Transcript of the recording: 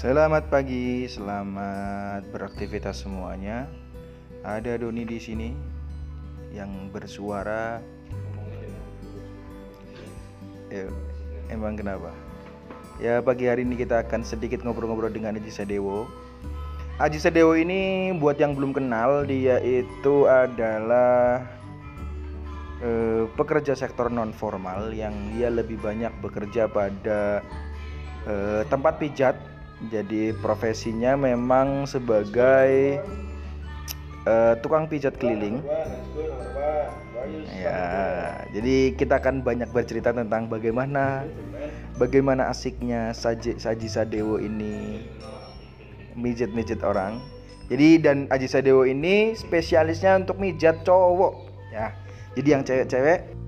Selamat pagi, selamat beraktivitas semuanya. Ada Doni di sini yang bersuara. Ya, emang kenapa? Ya pagi hari ini kita akan sedikit ngobrol-ngobrol dengan Aji Sadewo. Aji Sadewo ini buat yang belum kenal dia itu adalah eh, pekerja sektor non formal yang dia lebih banyak bekerja pada eh, tempat pijat. Jadi profesinya memang sebagai eh, tukang pijat keliling. Ya, jadi kita akan banyak bercerita tentang bagaimana bagaimana asiknya Saji Saji Sadewo ini mijit-mijit orang. Jadi dan Aji Sadewo ini spesialisnya untuk mijat cowok ya. Jadi yang cewek-cewek